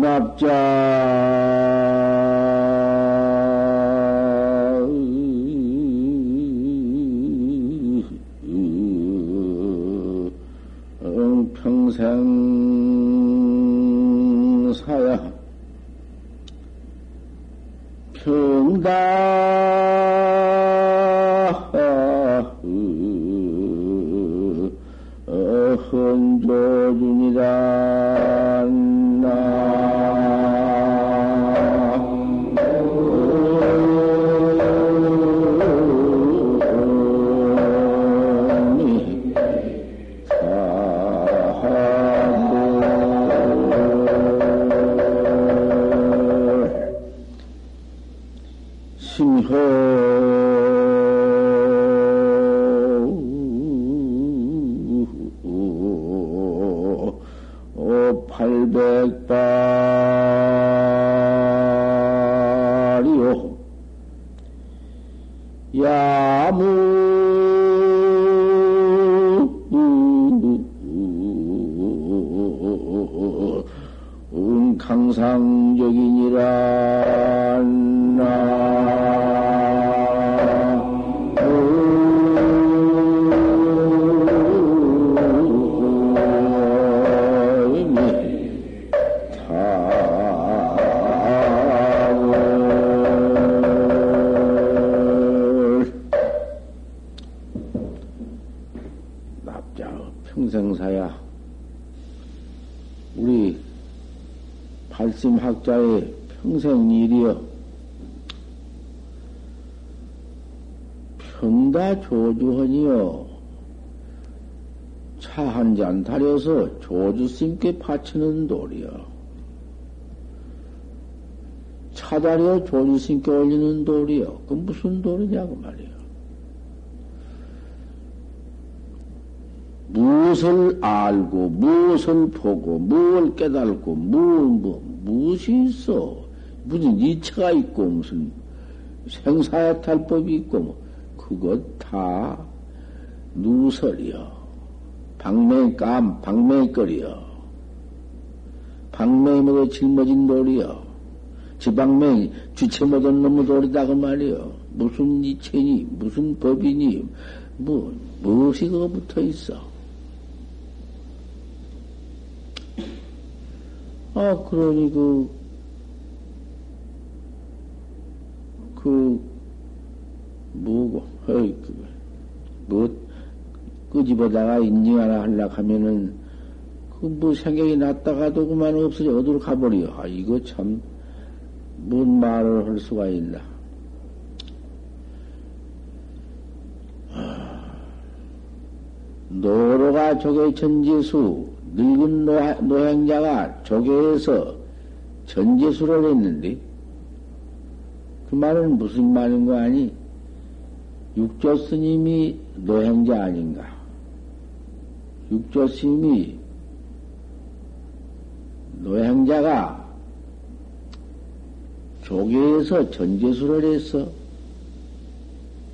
납자 납자 평생사야 우리 발심학자의 평생 일이여 평다 조주헌이여 차 한 잔 타려서 조주스님께 바치는 돌이여 차다려 조주스님께 올리는 돌이여 그 무슨 돌이냐고 말이여 무엇을 알고, 무엇을 보고, 무엇을 깨달고, 무엇, 뭐, 무엇이 있어? 무슨 이체가 있고, 무슨 생사의 탈법이 있고, 뭐, 그것 다 누설이여. 방맹감, 방맹거리여. 방맹이 모두 짊어진 돌이여. 지방맹 주체 못한 놈의 돌이다, 그 말이여. 무슨 이체니, 무슨 법이니, 뭐, 무엇이 그거 붙어 있어? 아, 그러니 그, 그, 뭐고, 어이, 그, 뭐, 끄집어다가 인증 하나 하려고 하면은, 그 뭐 생각이 났다가도 그만 없어져, 어디로 가버려. 아, 이거 참, 뭔 말을 할 수가 있나. 노로가 조개 천지수, 늙은 노, 행 자가 조계에서 전제수를 했는데, 그 말은 무슨 말인 거 아니? 육조 스님이 노행자 아닌가? 육조 스님이 노행자가 조계에서 전제수를 했어.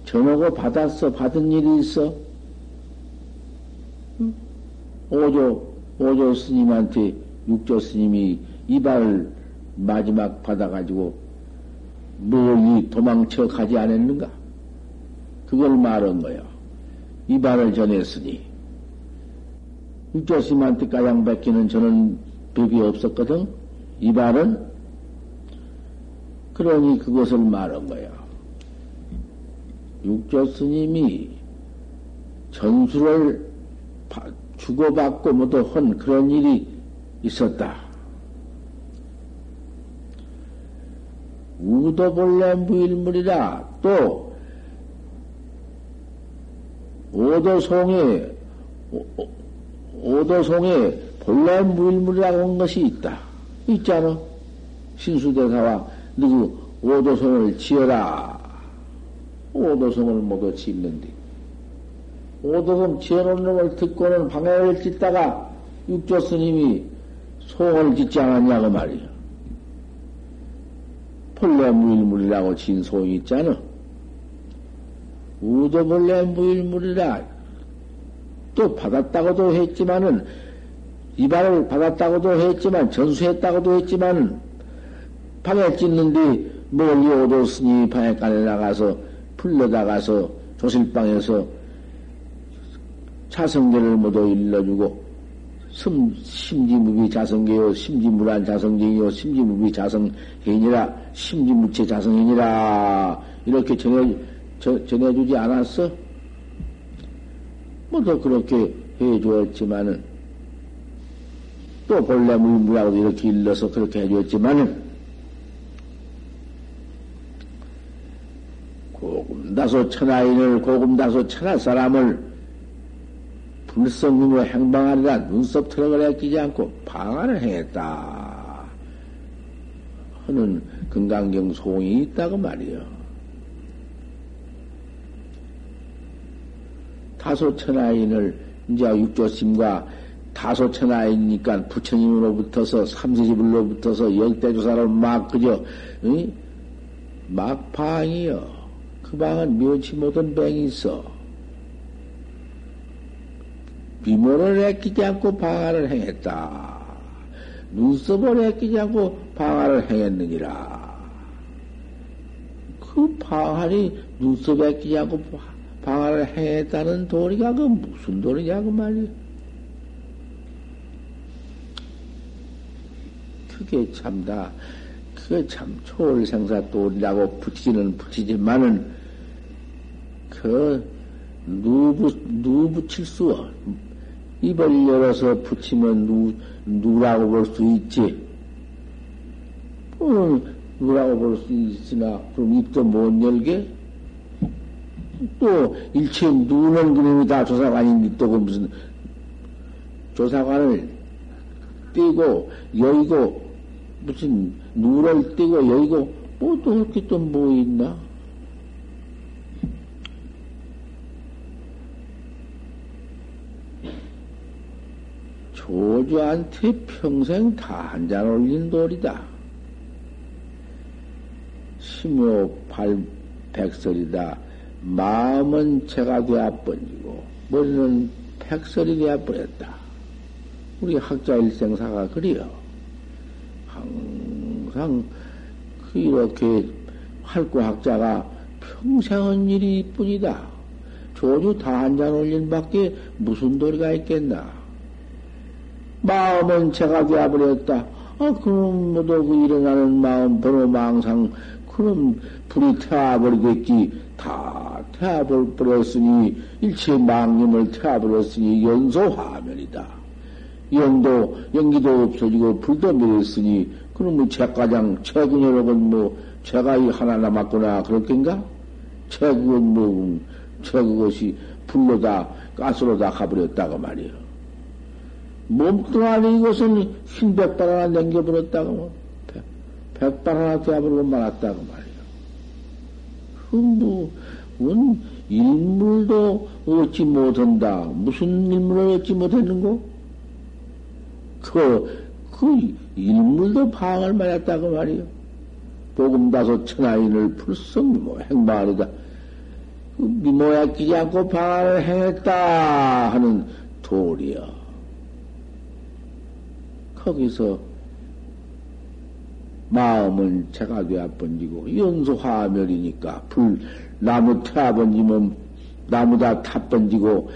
전하고 받았어. 받은 일이 있어. 오조, 오조 스님한테 육조 스님이 이발을 마지막 받아가지고 뭐이 도망쳐 가지 않았는가? 그걸 말한 거야. 이발을 전했으니. 육조 스님한테 가양 뱉기는 저는 법이 없었거든? 이발은? 그러니 그것을 말한 거야. 육조 스님이 전수를 주고받고 모두 한 그런 일이 있었다. 우도 본래 무일물이라 또 오도송에 오도송에 본래 무일물이라고 한 것이 있다. 있잖아. 신수대사와 누구 오도송을 지어라. 오도송을 모두 짓는데 오도금 지어놓은 놈을 듣고는 방해를 짓다가 육조 스님이 송을 짓지 않았냐고 말이야. 본래 무일물이라고 진 송이 있잖아. 우도 본래 무일물이라 또 받았다고도 했지만은 이발을 받았다고도 했지만, 전수했다고도 했지만, 방에 찢는데 멀리 오뒀으니 방에 간에 나가서, 풀려나가서, 조실방에서 자성계를 모두 일러주고, 심, 심지무비 자성계요, 심지무란 자성계요, 심지무비 자성해니라, 심지무체 자성해니라, 이렇게 전해, 저, 전해주지 않았어? 뭐더 그렇게 해주었지만은, 또 본래 물무라고도 이렇게 일러서 그렇게 해주었지만은, 고금다소 천하인을, 고금다소 천하 사람을 불성님으로 행방하리라 눈썹 트럭을 끼지 않고 방안을 행했다. 하는 금강경 소이 있다고 말이요. 다소 천하인을 이제 육조심과 다소 천하이니까 부처님으로부터서 삼세지불로부터서 역대조사로 막 그저 응? 막 방이요. 그 방은 묘치 못한 뱅이 있어. 비모를 애끼지 않고 방화를 행했다. 눈썹을 애끼지 않고 방화를 행했느니라. 그 방화니 눈썹 애끼지 않고 방화를 행했다는 도리가 그 무슨 도리냐고 말이야. 그게 참다. 그게 참 초월생사 도리라고 붙이는 붙이지만은 그 누부 누 붙일 수 없. 입을 열어서 붙이면 누, 누라고 볼 수 있지. 어, 누라고 볼 수 있으나, 그럼 입도 못 열게? 또, 일체 누는 그림이 다 조사관인데, 또그 무슨, 조사관을 띄고, 여의고, 무슨, 누를 띄고, 여의고, 뭐, 또, 그렇게 또 뭐 있나? 조주한테 평생 다 한 잔 올린 돌이다. 심요 발 백설이다. 마음은 제가 되어 번지고 머리는 백설이 되어 버렸다. 우리 학자 일생사가 그래요. 항상 그 이렇게 활구 학자가 평생은 일이 뿐이다. 조주 다 한 잔 올린 밖에 무슨 도리가 있겠나? 마음은 제가 되어버렸다. 아, 그럼 모두 그 일어나는 마음, 번호 망상, 그럼 불이 태워버리겠지. 다 태워버렸으니, 일체 망념을 태워버렸으니, 연소 화면이다. 영도, 연기도 없어지고, 불도 밀었으니, 그럼 뭐, 제가장, 최근 여러분 뭐, 제가 이 하나 남았구나, 그렇겠가? 최근 뭐, 최 그것이 불로다, 가스로다 가버렸다고 말이요. 몸뚱아리 이것은 흰 백발 하나 남겨버렸다고, 뭐, 백발 하나 되어버리고 말았다고 말이야. 그, 뭐, 은 일물도 얻지 못한다. 무슨 일물을 얻지 못했는고? 그, 그 일물도 방을 맞았다고 말이요. 복음 다소 천하인을 불성 뭐 행방하리다. 그 미모야 끼지 않고 방을 행했다 하는 도리여. 거기서 마음은 되어 번지고 연소 화멸이니까 불 나무 태아 번지면 나무다 타 번지고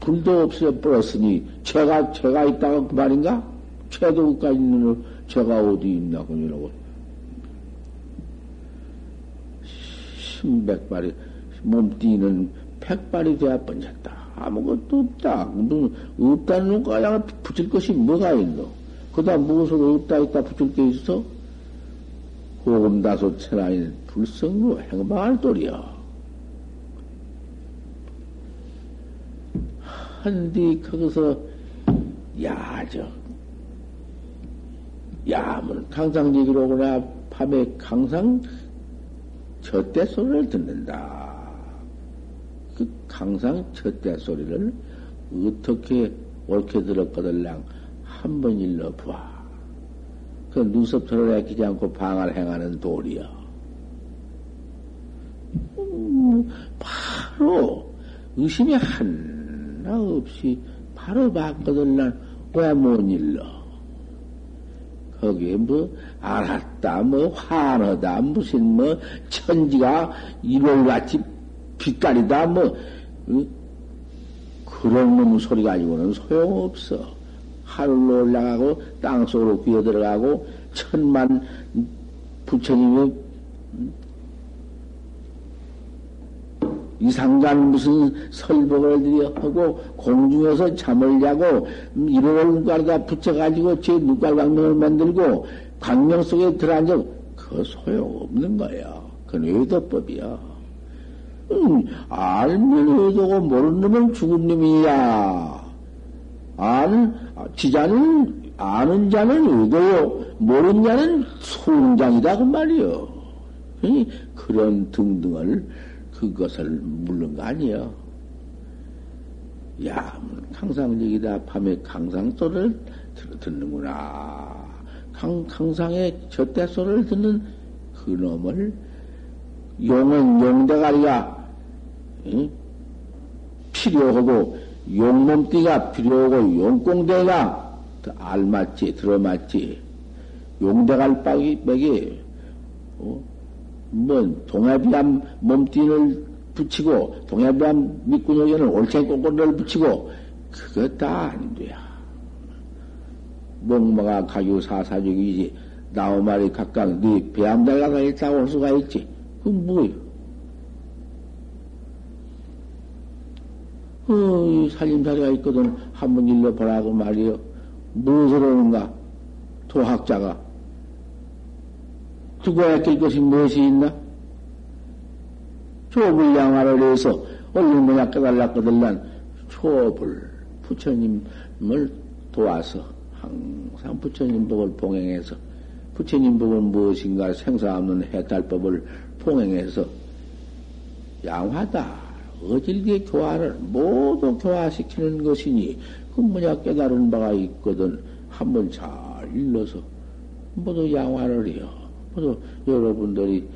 불도 없어 버렸으니 제가 제가 있다가 그 말인가? 최도까지 있는 제가 어디 있나 그러고 신백발이 몸띠는 백발이 되어 번졌다. 아무것도 없다. 뭐, 없다는 거야 붙일 것이 뭐가 있노? 그다 무엇을 없다 있다 붙일 게 있어? 호금다소 천하인 불성으로 행방할 도리야. 한디 거기서 야적 야문 강상 얘기로 오거나 밤에 강상 저때 소리를 듣는다. 항상 첫째 소리를 어떻게 옳게 들었거들랑 한 번 일러봐. 그 눈썹 털어내키지 않고 방을 행하는 도리여. 음, 바로 의심이 하나 없이 바로 봤거들랑 왜못 일러? 거기에 뭐 알았다 뭐 환하다 무슨 뭐 천지가 이월같이 빛깔이다 뭐 그런 놈 소리 가지고는 소용없어. 하늘로 올라가고 땅속으로 기어 들어가고 천만 부처님의 이상간 무슨 설복을 드려 하고 공중에서 잠을 자고 이런 눈깔에다 붙여가지고 제 눈깔 광명을 만들고 광명 속에 들어앉아 그 소용없는 거야. 그건 외도법이야. 음, 알면 의도고 모르는 놈은 죽은 놈이야. 아는, 지자는, 아는 자는 의도요. 모르는 자는 소운장이다. 그 말이요. 그런 등등을, 그것을 물른 거 아니요. 야, 뭐 강상적이다. 밤에 강상 소리를 듣는구나. 강, 강상의 저때 소리를 듣는 그 놈을 용은 용대가리야. 필요하고 용몸띠가 필요하고 용공대가 알맞지 들어맞지 용대갈 빡이 빼기 어? 뭐 동해비암 몸띠를 붙이고 동해비암 밑구녕에는 올챙이 꼬꼬를 붙이고 그거 다 안 돼야. 목마가 가교 사사적이지 나오말이 각각 네 배암달라가 있다고 할 수가 있지. 그건 뭐예요? 어, 살림살이가 있거든. 한번 일러 보라고 말이여 무엇으로 오는가? 도학자가. 죽어야 될 것이 무엇이 있나? 초불 양화를 해서 얼른 뭐냐 깨달았거든. 난 초불 부처님을 도와서 항상 부처님 복을 봉행해서 부처님 복은 무엇인가 생사 없는 해탈법을 봉행해서 양화다. 어질게 교화를 모두 교화시키는 것이니 그 뭐냐 깨달은 바가 있거든 한번 잘 일러서 모두 양화를 해요. 모두 여러분들이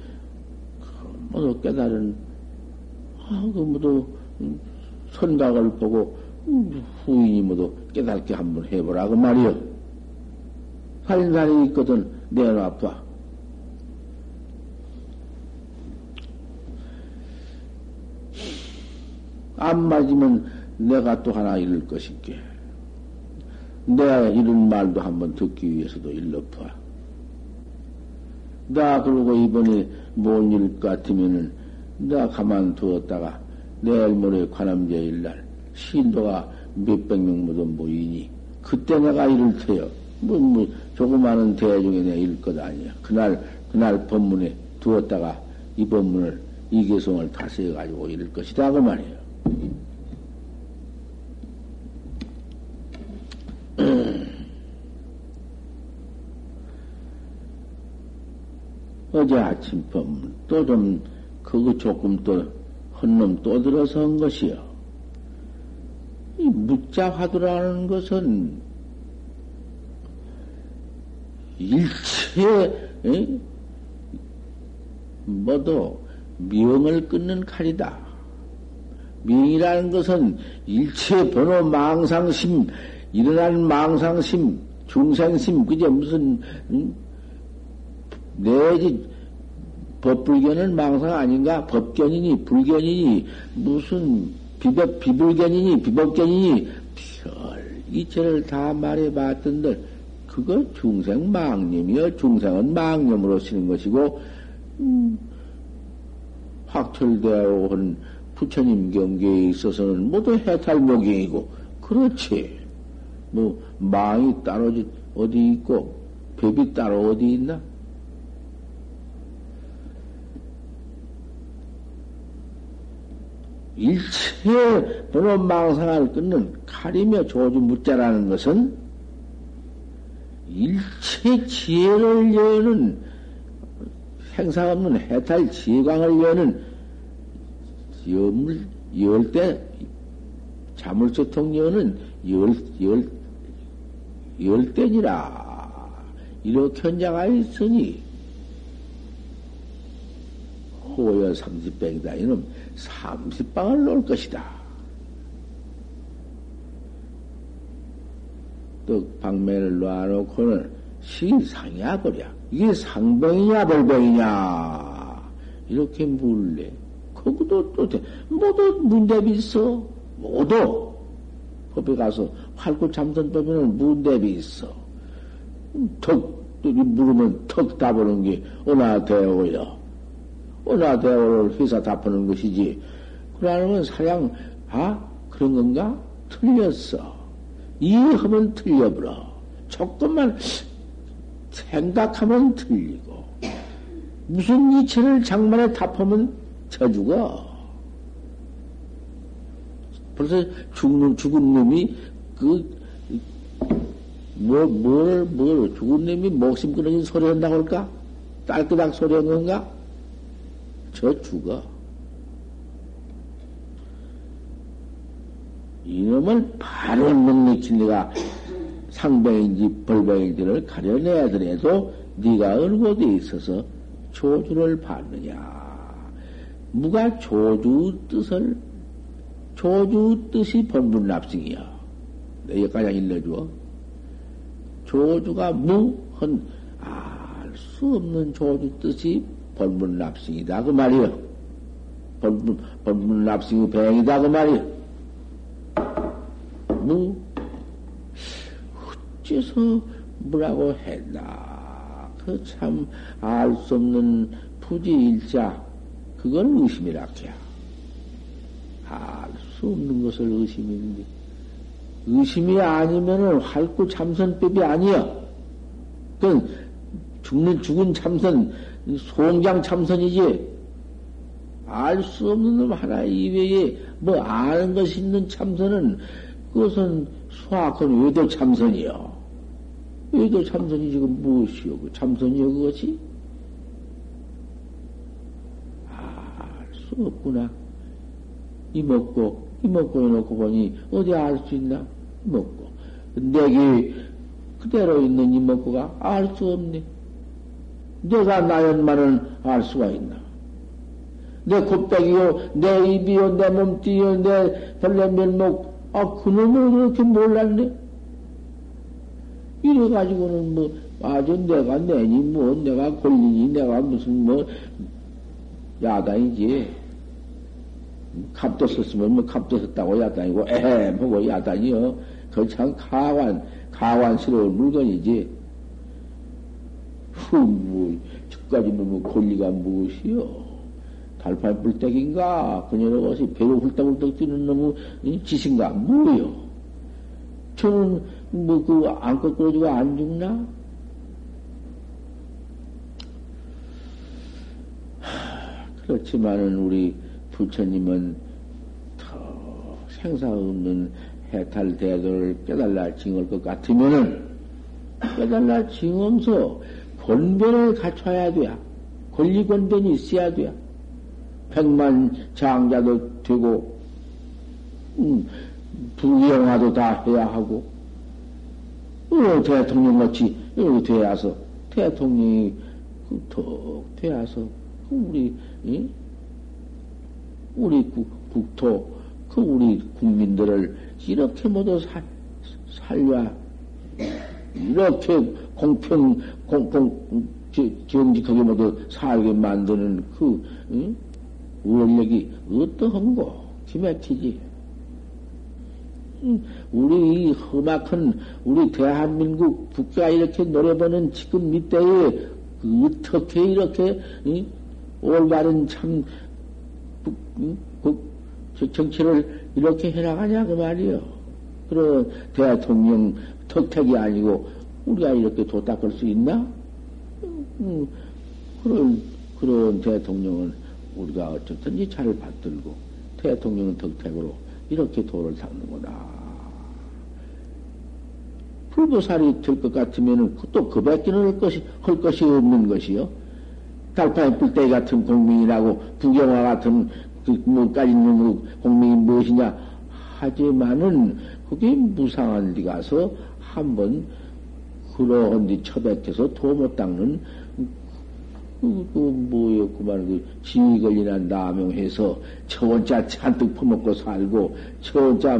그 모두 깨달은 아, 그 모두 선각을 보고 후인이 모두 깨닫게 한번 해보라고 그 말이요. 살인살이 있거든 내놔봐. 안 맞으면 내가 또 하나 잃을 것인게. 내가 이런 말도 한번 듣기 위해서도 일러봐. 나 그러고 이번에 뭔 일 같으면은 나 가만두었다가 내일 모레 관암제일 날 신도가 몇백 명 모두 모이니 그때 내가 이를 테요. 뭐, 뭐, 조그마한 대중에 내가 일 것 아니야. 그날, 그날 법문에 두었다가 이 법문을, 이 개성을 다스려가지고 이럴 것이다. 그 말이에요. 어제 아침 법문 또 좀 그거 조금 또 헌놈 또 들어서 한 것이요. 이 묻자 화두라는 것은 일체 뭐도 명을 끊는 칼이다. 명이라는 것은 일체 번호 망상심, 일어난 망상심, 중생심, 그게 무슨, 응? 내지, 법불견은 망상 아닌가? 법견이니, 불견이니, 무슨 비법, 비불견이니, 비법견이니, 별이 죄를 다 말해봤던들, 그거 중생 망념이여. 중생은 망념으로 쓰는 것이고, 음, 확철되어 온 부처님 경계에 있어서는 모두 해탈목경이고 그렇지. 뭐 망이 따로 어디 있고 법이 따로 어디 있나? 일체 번호 망상을 끊는 칼이며 조주 묻자라는 것은 일체 지혜를 여는 행사 없는 해탈 지광을 여는 염을 열 때 자물쇠통 여는 열열 열대니라 이렇게 현장하 있으니 호여 삼십백이다 이놈 삼십방을 놓을 것이다. 또 방면을 놔놓고는 시상이야 버려 이게 상병이냐 벌병이냐 이렇게 물래. 거기도 또 모두 문대비 있어. 모두 법에 가서 활구 참선 법에는 문대비 있어. 턱 물으면 턱 답하는 게 어나 대오여. 어나 대오를 회사 답하는 것이지. 그러면 사양 아 그런 건가? 틀렸어. 이해하면 틀려버려. 조금만 생각하면 틀리고, 무슨 이체를 장만에 답하면 쳐 죽어. 벌써 죽는, 죽은 놈이 그, 뭐, 뭘, 뭘, 죽은 놈이 목숨 끊어진 소리 한다고 할까? 딸끄닥 소리 한 건가? 저 죽어. 이놈을 바로 능력치 내가 상병인지 벌병인지를 가려내야 더라도 네가 돼 있어서 조주를 받느냐. 무가 조주 뜻을 조주 뜻이 본분 납승이야. 여기까지 일러줘. 조주가 무헌 알수 없는 조주 뜻이 본분 납승이다 그 말이요. 본분 본분 납승이 배행이다 그 말이요. 무 어째서 뭐라고 했나? 그 참 알 수 없는 부지일자 그걸 의심이라 해야. 알 수 없는 것을 의심인데 의심이 아니면은 활구 참선법이 아니야. 그건 죽는 죽은 참선 송장 참선이지. 알 수 없는 놈 하나 이외에 뭐 아는 것이 있는 참선은 그것은 수학은 외도 참선이요. 외도 참선이 지금 무엇이요? 그 참선이요, 그것이? 알 수 없구나. 이 먹고, 이 먹고 해놓고 보니 어디 알 수 있나? 먹고. 내게 그대로 있는 이 먹고가 알 수 없네. 내가 나연만은 알 수가 있나? 내 곱빼기요, 내 입이요, 내 몸띠요, 내 벌레 면목, 아, 그놈을 그렇게 몰랐네? 이래가지고는 뭐, 아주 내가 내니, 뭐, 내가 권리니, 내가 무슨 뭐, 야단이지. 갑도 썼으면 뭐, 갑도 썼다고 야단이고, 에헤, 뭐고 야단이요. 그참 가관, 가관스러운 물건이지. 후, 뭐, 저까지 뭐, 권리가 무엇이요? 달팔 불떡인가? 그녀는 어서 배로 훌떡훌떡 뛰는 놈의 짓인가? 뭐요? 저는 뭐, 그, 안 꺾어지고 안 죽나? 그렇지만은 우리 부처님은 더 생사 없는 해탈 대도를 깨달라 징할 것 같으면은 깨달라 징하면서 권변을 갖춰야 돼야. 권리 권변이 있어야 돼야. 백만 장자도 되고, 음, 부영화도 다 해야 하고, 어, 대통령 같이 이렇게 돼야서, 대통령이 톡 돼야서, 우리, 이? 우리 국, 국토, 그 우리 국민들을 이렇게 모두 살, 살려, 이렇게 공평, 공평, 정직하게 모두 살게 만드는 그, 응? 원력이 어떠한고? 기맥히지. 우리 이 험악한 우리 대한민국 국가 이렇게 노래보는 지금 밑대에 어떻게 이렇게 이? 올바른 참 국, 국, 정치를 이렇게 해나가냐 그 말이요. 그런 대통령 덕택이 아니고 우리가 이렇게 도 닦을 수 있나? 음, 그런 그런 대통령은 우리가 어쨌든지 차를 받들고 대통령은 덕택으로 이렇게 도를 닦는구나. 불보살이 될 것 같으면은 또 그 밖에는 할 것이, 할 것이 없는 것이요. 달파의 뿔떼기 같은 공명이라고 부경화 같은 그 뭐까지 있는 공명이 무엇이냐? 하지만은 그게 무상한 데 가서 한번 그러한 데 처백해서 도 못 닦는 그, 그, 뭐였구만, 그, 지위 걸리나 남용해서, 저 혼자 잔뜩 퍼먹고 살고, 저 혼자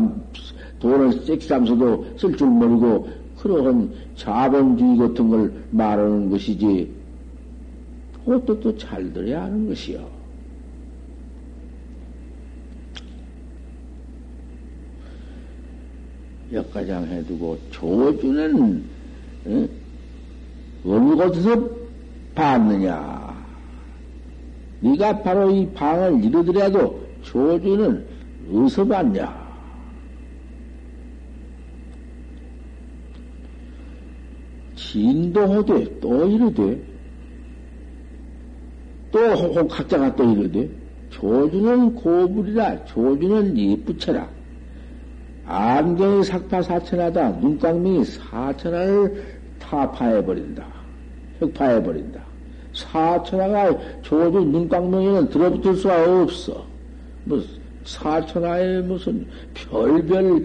돈을 섹시하면서도 쓸 줄 모르고, 그러한 자본주의 같은 걸 말하는 것이지, 그것도 또 잘 들어야 하는 것이요. 역가장 해두고, 조주는, 응? 어느 곳에서 봤느냐? 네가 바로 이 방을 이루더라도 조주는 어디서 봤냐? 진동하되 또 이르되 또 혹학자가 또 이르되 조주는 고불이라 조주는 이쁘쳐라. 안경이 삭파 사천하다 눈깡명이 사천하를 타파해버린다 혁파해버린다. 사천하가 조주 눈깡명에는 들어붙을 수가 없어. 뭐 사천하에 무슨 별별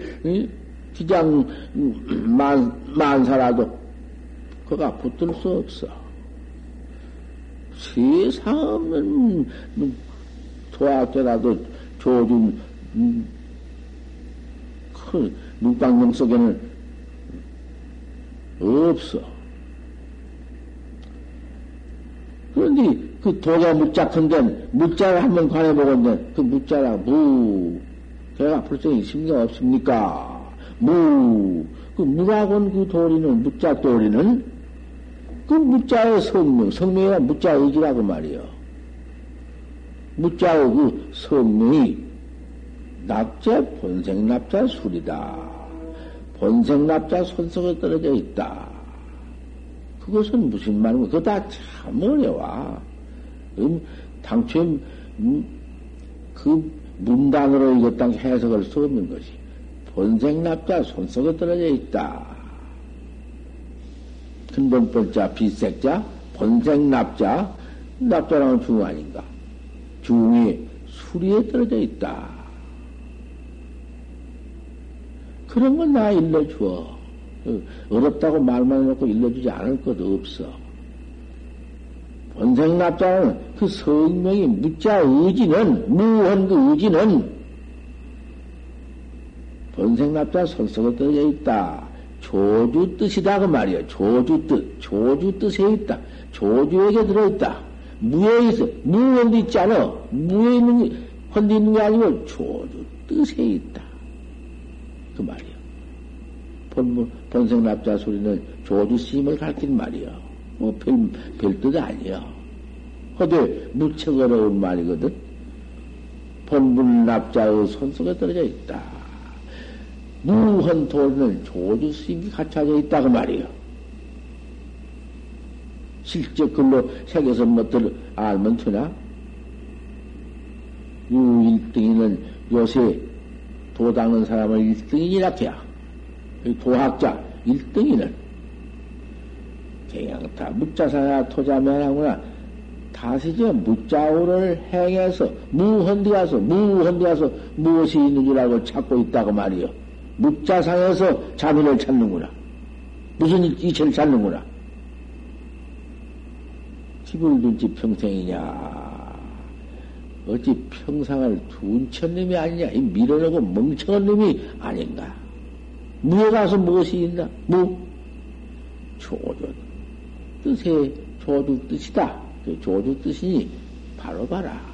기장 만, 만사라도 그가 붙을 수 없어. 세상 없는 도학자라도 조준 음, 그 눈방경 속에는 없어. 그런데 그 도자 큰데 무자를 한번 관해보건데 그 무자라 무 걔가 벌써 있습니까 없습니까? 무 그 무라곤 그 도리는 무자 도리는 그 무자의 성명, 성명이 무자 의지라고 말이요. 무자의 그 성명이 납자, 본생 납자 술이다. 본생 납자 손속에 떨어져 있다. 그것은 무슨 말인가? 그거 다 참 어려워. 음, 당초에, 음, 그 문단으로 이것 당 해석할 수 없는 것이. 본생 납자 손속에 떨어져 있다. 근본본자, 비색자, 본생납자, 납자랑은 중 아닌가? 중이 수리에 떨어져 있다. 그런 건 나 일러주어. 어렵다고 말만 해놓고 일러주지 않을 것도 없어. 본생납자는 그 성명이 무자 의지는, 무한 그 의지는 본생납자 손속에 떨어져 있다. 조주 뜻이다 그 말이야. 조주 뜻, 조주 뜻에 있다. 조주에게 들어있다. 무에 있어. 무 어디 있지 않아. 무에 있는 게, 헌데 있는 게 아니고 조주 뜻에 있다. 그 말이야. 본문, 본생 납자 소리는 조주 스님을 가르친 말이야. 뭐, 별, 별 뜻 아니야. 허대 무척 어려운 말이거든. 본문 납자의 손속에 떨어져 있다. 무한 도리는 조주 스님이 갖춰져 있다고 말이요. 실적 글로 새겨서 뭐들 알면 되나? 유 1등이는 요새 도 닦는 사람을 1등이라 해야. 도학자 1등이는 그냥 다 무자사야 토자면하구나. 다시저 무자오를 행해서 무헌디 가서 무헌디 가서 무엇이 있는 줄 알고 찾고 있다고 말이요. 묵자상에서 자비를 찾는구나. 무슨 이체를 찾는구나. 집을 둔 지 평생이냐. 어찌 평상을 둔 천님이 아니냐. 이 밀어내고 멍청한 놈이 아닌가. 무에 가서 무엇이 있나? 무. 조주 뜻의 조주 뜻이다. 그 조주 뜻이니 바로 봐라.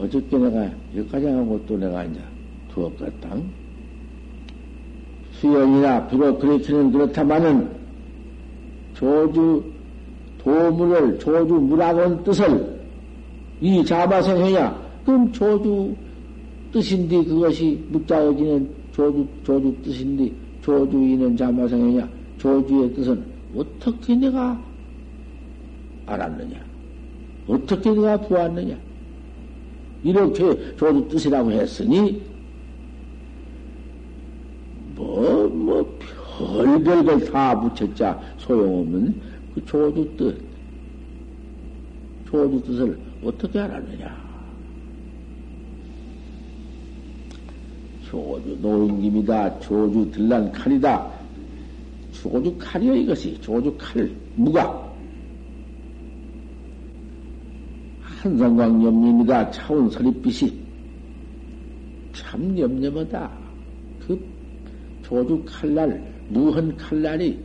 어저께 내가 여기까지 하고 또 내가 이제 두었겠다. 수연이나 비록 그렇기는 그렇다마는 조주 도물을 조주 무라고 뜻을 이 자마성해야 그럼 조주 뜻인데 그것이 묵자어지는 조주 조주 뜻인데 조주인은 자마성해야 조주의 뜻은 어떻게 내가 알았느냐? 어떻게 내가 보았느냐? 이렇게 조주 뜻이라고 했으니, 뭐, 뭐, 별별 걸 다 붙였자 소용없는 그 조주 뜻. 조주 뜻을 어떻게 알았느냐. 조주 노인김이다. 조주 들란 칼이다. 조주 칼이요, 이것이. 조주 칼. 무각. 한성광 염림이다 차운 서릿빛이 참 염려하다. 그 조주 칼날, 무한 칼날이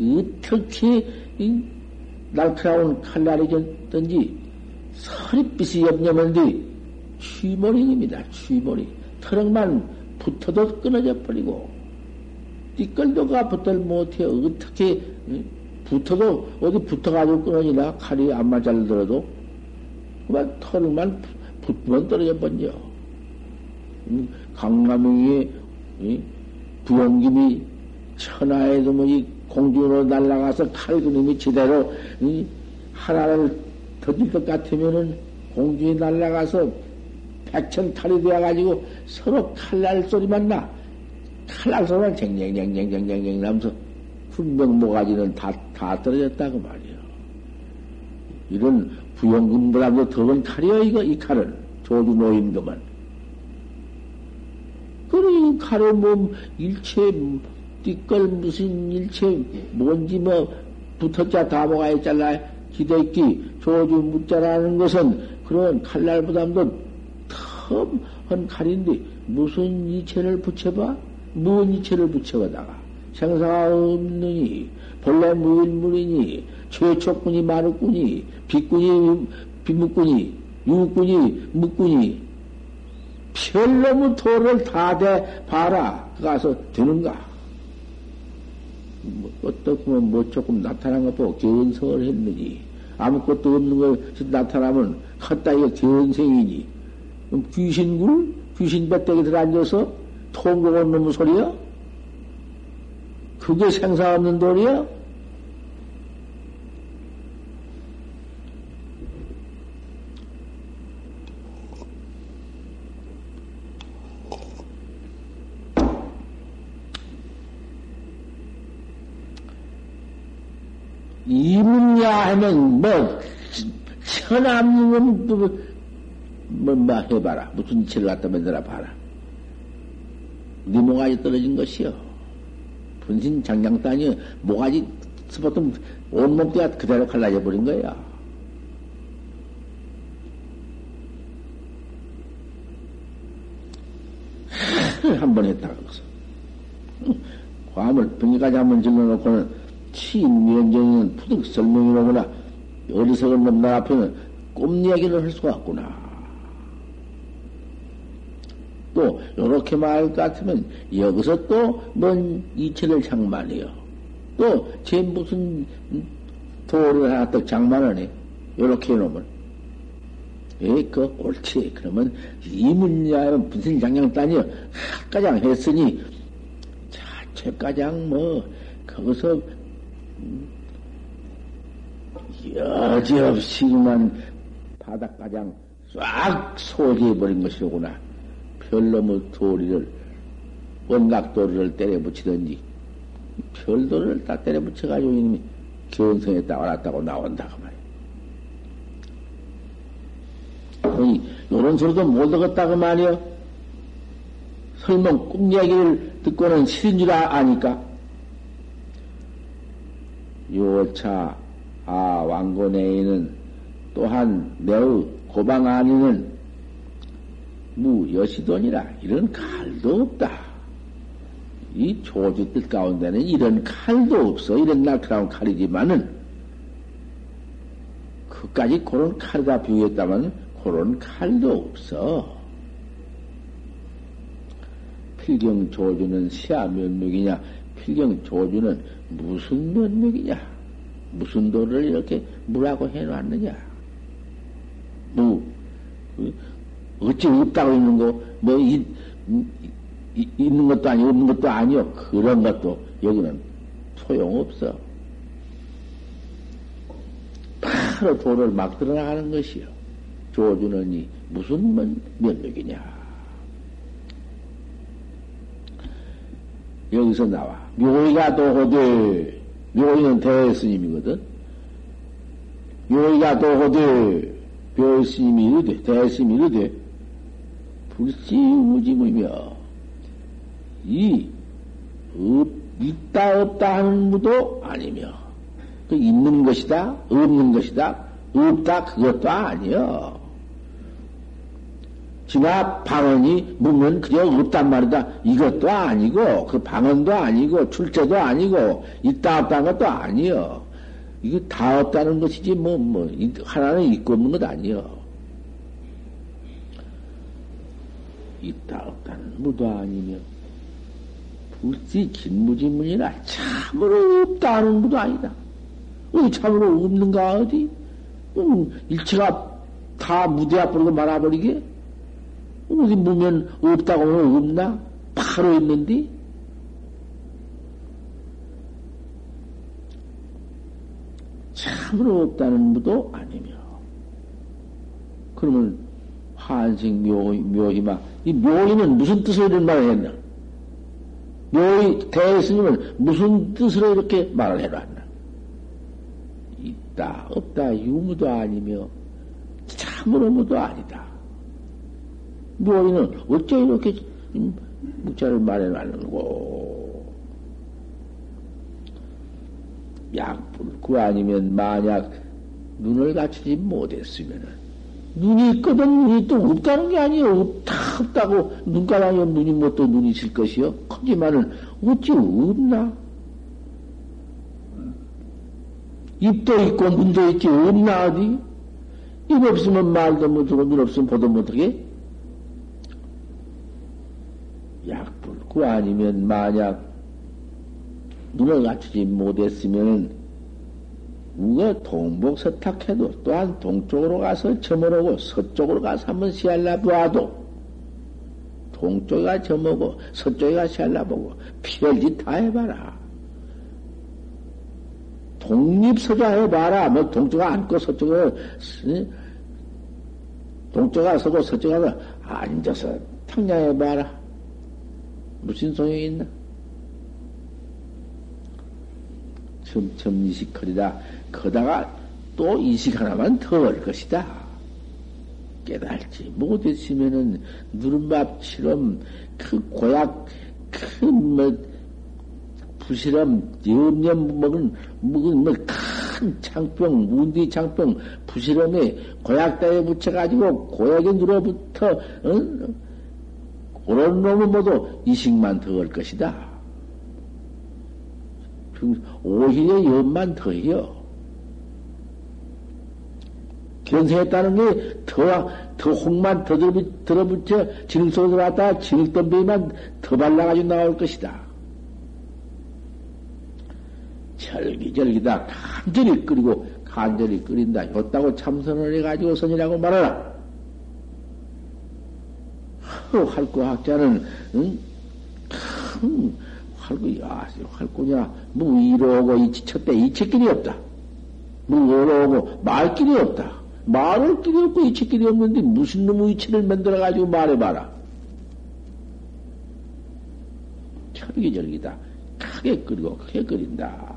어떻게 날카로운 칼날이든지 서리빛이 염려한데 취머리입니다. 취머리. 트럭만 붙어도 끊어져 버리고 띠끌도가 붙들 못해 어떻게 붙어도 어디 붙어가지고 끊어지나 칼이 안 맞아 들어도 그만 털만 붙으면 떨어져 번져. 강남의 부용김이 천하에도 뭐이 공중으로 날아가서 칼그림이 제대로 하나를 터질 것 같으면은 공중에 날아가서 백천 칼이 되어가지고 서로 칼날 소리만 나. 칼날 소리만 쟁쟁쟁쟁쟁쟁쟁 나면서 분명 모가지는 다, 다 떨어졌다고 말이야. 이런 부용금보다도 더운 칼이여, 이거, 이 칼은. 조주 노인 것만. 그래, 칼에 뭐, 일체, 띠끌 무슨 일체, 뭔지 뭐, 붙었자 다 뭐가 있잖아. 기대기, 조주 묻자라는 것은 그런 칼날보다도 험한 칼인데, 무슨 이체를 붙여봐? 무슨 이체를 붙여가다가. 생사가 없느니, 본래 무일물이니, 최초꾼이 마루꾼이, 빗꾼이, 빗묵꾼이, 유꾼이, 묵꾼이, 별놈의 도를 다대 봐라. 가서 되는가? 뭐, 어떻게 뭐 조금 나타난 것 보고 견성을 했느니, 아무것도 없는 것이 나타나면 컸다 이거 견생이니, 귀신굴? 귀신 뱃대기 들어앉아서 통곡한 놈의 소리야? 그게 생사 없는 돌이야? 이문야 하면 뭐 천암님은 뭐, 뭐, 뭐 해봐라. 무슨 이치를 갖다 만들어 봐라. 네 모가지 떨어진 것이요 분신 장량단이 모가지 스포tum 온몸띠가 그대로 갈라져 버린 거야. 한 번 했다가 그래서 과음을 병기까지 한 번 질러놓고는 치인면정은 푸득 설명이로구나 어리석은 놈 나 앞에는 꿈 얘기를 할 수가 없구나. 또 요렇게 말할 것 같으면 여기서 또 뭔 이체를 장만해요. 또 제 무슨 도를 하나 또 장만하네. 요렇게 해놓으면. 에, 그 옳지. 그러면 이 문야는 무슨 장량단이요. 가장 했으니 자체 가장 뭐 거기서 여지없이만 바닥가장 싹 소지해버린 것이로구나. 별놈의 도리를, 원각도리를 때려 붙이든지, 별도를 다 때려 붙여가지고 이놈이 견성에다 알았다고 나온다, 그 말이야. 아니, 요런 소리도 못 얻었다, 그 말이야. 설명 꿈 얘기를 듣고는 싫은 줄 아, 아니까. 요차, 아, 왕고내에는 또한 매우 고방 안에는 무여시돈이라 이런 칼도 없다. 이 조주들 가운데는 이런 칼도 없어. 이런 날카로운 칼이지만은 그까지 그런 칼과 비교했다면 그런 칼도 없어. 필경 조주는 시야 면목이냐? 필경 조주는 무슨 면목이냐? 무슨 도를 이렇게 무라고 해놨느냐? 무, 그 어찌 없다고 있는 거, 뭐, 이, 이, 있는 것도 아니고 없는 것도 아니요. 그런 것도 여기는 소용없어. 바로 도를 막 들어나가는 것이요. 조주는 이 무슨 면, 면목이냐. 여기서 나와. 묘의가 도호대. 묘의는 대스님이거든. 묘의가 도호대. 묘스님이 이르되, 대스님이 이르되, 불시우지무며 이 없, 있다 없다 하는 무도 아니며 그 있는 것이다 없는 것이다 없다 그것도 아니여 지나 방언이 묻면 그저 없단 말이다. 이것도 아니고, 그 방언도 아니고, 출제도 아니고, 있다 없다는 것도 아니여. 이거 다 없다는 것이지, 뭐, 뭐, 하나는 있고 없는 것 아니여. 있다 없다는 무도 아니며, 불지 진무지문이라 참으로 없다는 무도 아니다. 어디 참으로 없는가, 어디? 음, 일체가 다 무대 앞으로 말아버리게? 어디 보면 없다고 하면 없나? 바로 있는데? 참으로 없다는 무도 아니며. 그러면 한식 묘희, 묘희마. 이 묘희는 무슨 뜻으로 이런 말을 했나? 묘희 대스님은 무슨 뜻으로 이렇게 말을 해놨나? 있다, 없다, 유무도 아니며, 참으로 무도 아니다. 묘희는 어째 이렇게 묵자를 말해놨는고? 약불, 그 아니면 만약 눈을 갖추지 못했으면은, 눈이 있거든 눈이 또 없다는 게 아니에요. 없다, 없다고 눈가랑에 눈이 뭐 또 눈이 있을 것이요? 하지만은 어찌 없나? 입도 있고 눈도 있지 없나 어디? 입 없으면 말도 못하고 눈 없으면 보도 못하게? 약불, 그 아니면 만약 눈을 갖추지 못했으면 우가 동복서탁해도 또한 동쪽으로 가서 저물어고 서쪽으로 가서 한번 시알라 보아도 동쪽에 저먹고 서쪽에 가서 시알라 보고 별짓 다 해봐라. 독립서자 해봐라. 뭐 동쪽에 앉고 서쪽에 동쪽에 서고 서쪽에 가서 앉아서 탕량해봐라. 무슨 소용이 있나? 점점 이식하리라. 그다가 또 이식 하나만 더 할 것이다. 깨달지 못했으면은 누른밥처럼 그 고약 큰뭐 부실함 염염 먹은 먹은 뭐큰 창병 문디 창병 부실함에 고약 따에 붙여가지고 고약에 누러붙어 어? 그런 놈은 모두 이식만 더 할 것이다. 오히려 염만 더해요. 견생했다는 게 더, 더 홍만 더 들어붙여 진흙 속에 들어갔다가 진흙덤비만 더 발라가지고 나올 것이다. 절기절기다. 간절히 끓이고 간절히 끓인다. 였다고 참선을 해가지고 선이라고 말하라. 할거 학자는, 응? 큰, 할거, 야, 할거냐. 뭐, 이러고, 이치쳤대. 이치길이 없다. 뭐, 이러고, 말길이 없다. 말할 길이 없고 이치길이 없는데 무슨 놈의 이치를 만들어가지고 말해봐라. 철기절기다. 크게 끓이고 크게 끓인다.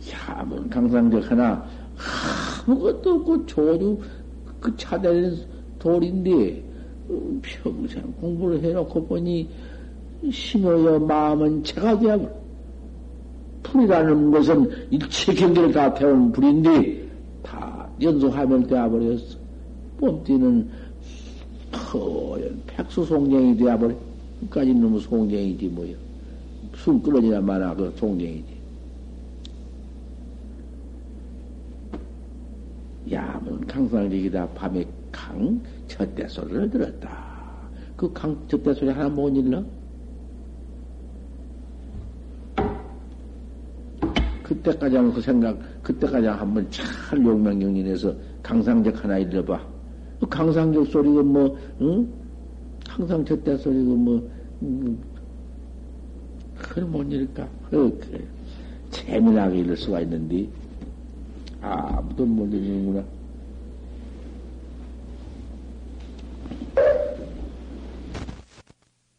참은 강상적 하나 아무것도 없고 조주 그 차대는 돌인데 평생 공부를 해놓고 보니 신호여 마음은 되어버 불이라는 것은 일체 경계를 다 태운 불인데 다 연소하면 되어버렸어. 뽐띠는 허연 백수 송쟁이 되어버려. 끝까지 너무 송쟁이지 뭐야. 숨 끊어지나 마나 그 송쟁이지. 야문 강상직이다 밤에 강 젖대 소리를 들었다. 그 강 젖대 소리 하나 못 일러? 그때까지 하면 그 생각, 그때까지 한번 잘 용맹경진해서 강상적 하나 일러봐. 그 강상적 소리가 뭐, 응? 항상 저때 소리가 뭐, 음, 그걸 못 일까? 그, 그래. 재미나게 일을 수가 있는데, 아무도 못 일는구나.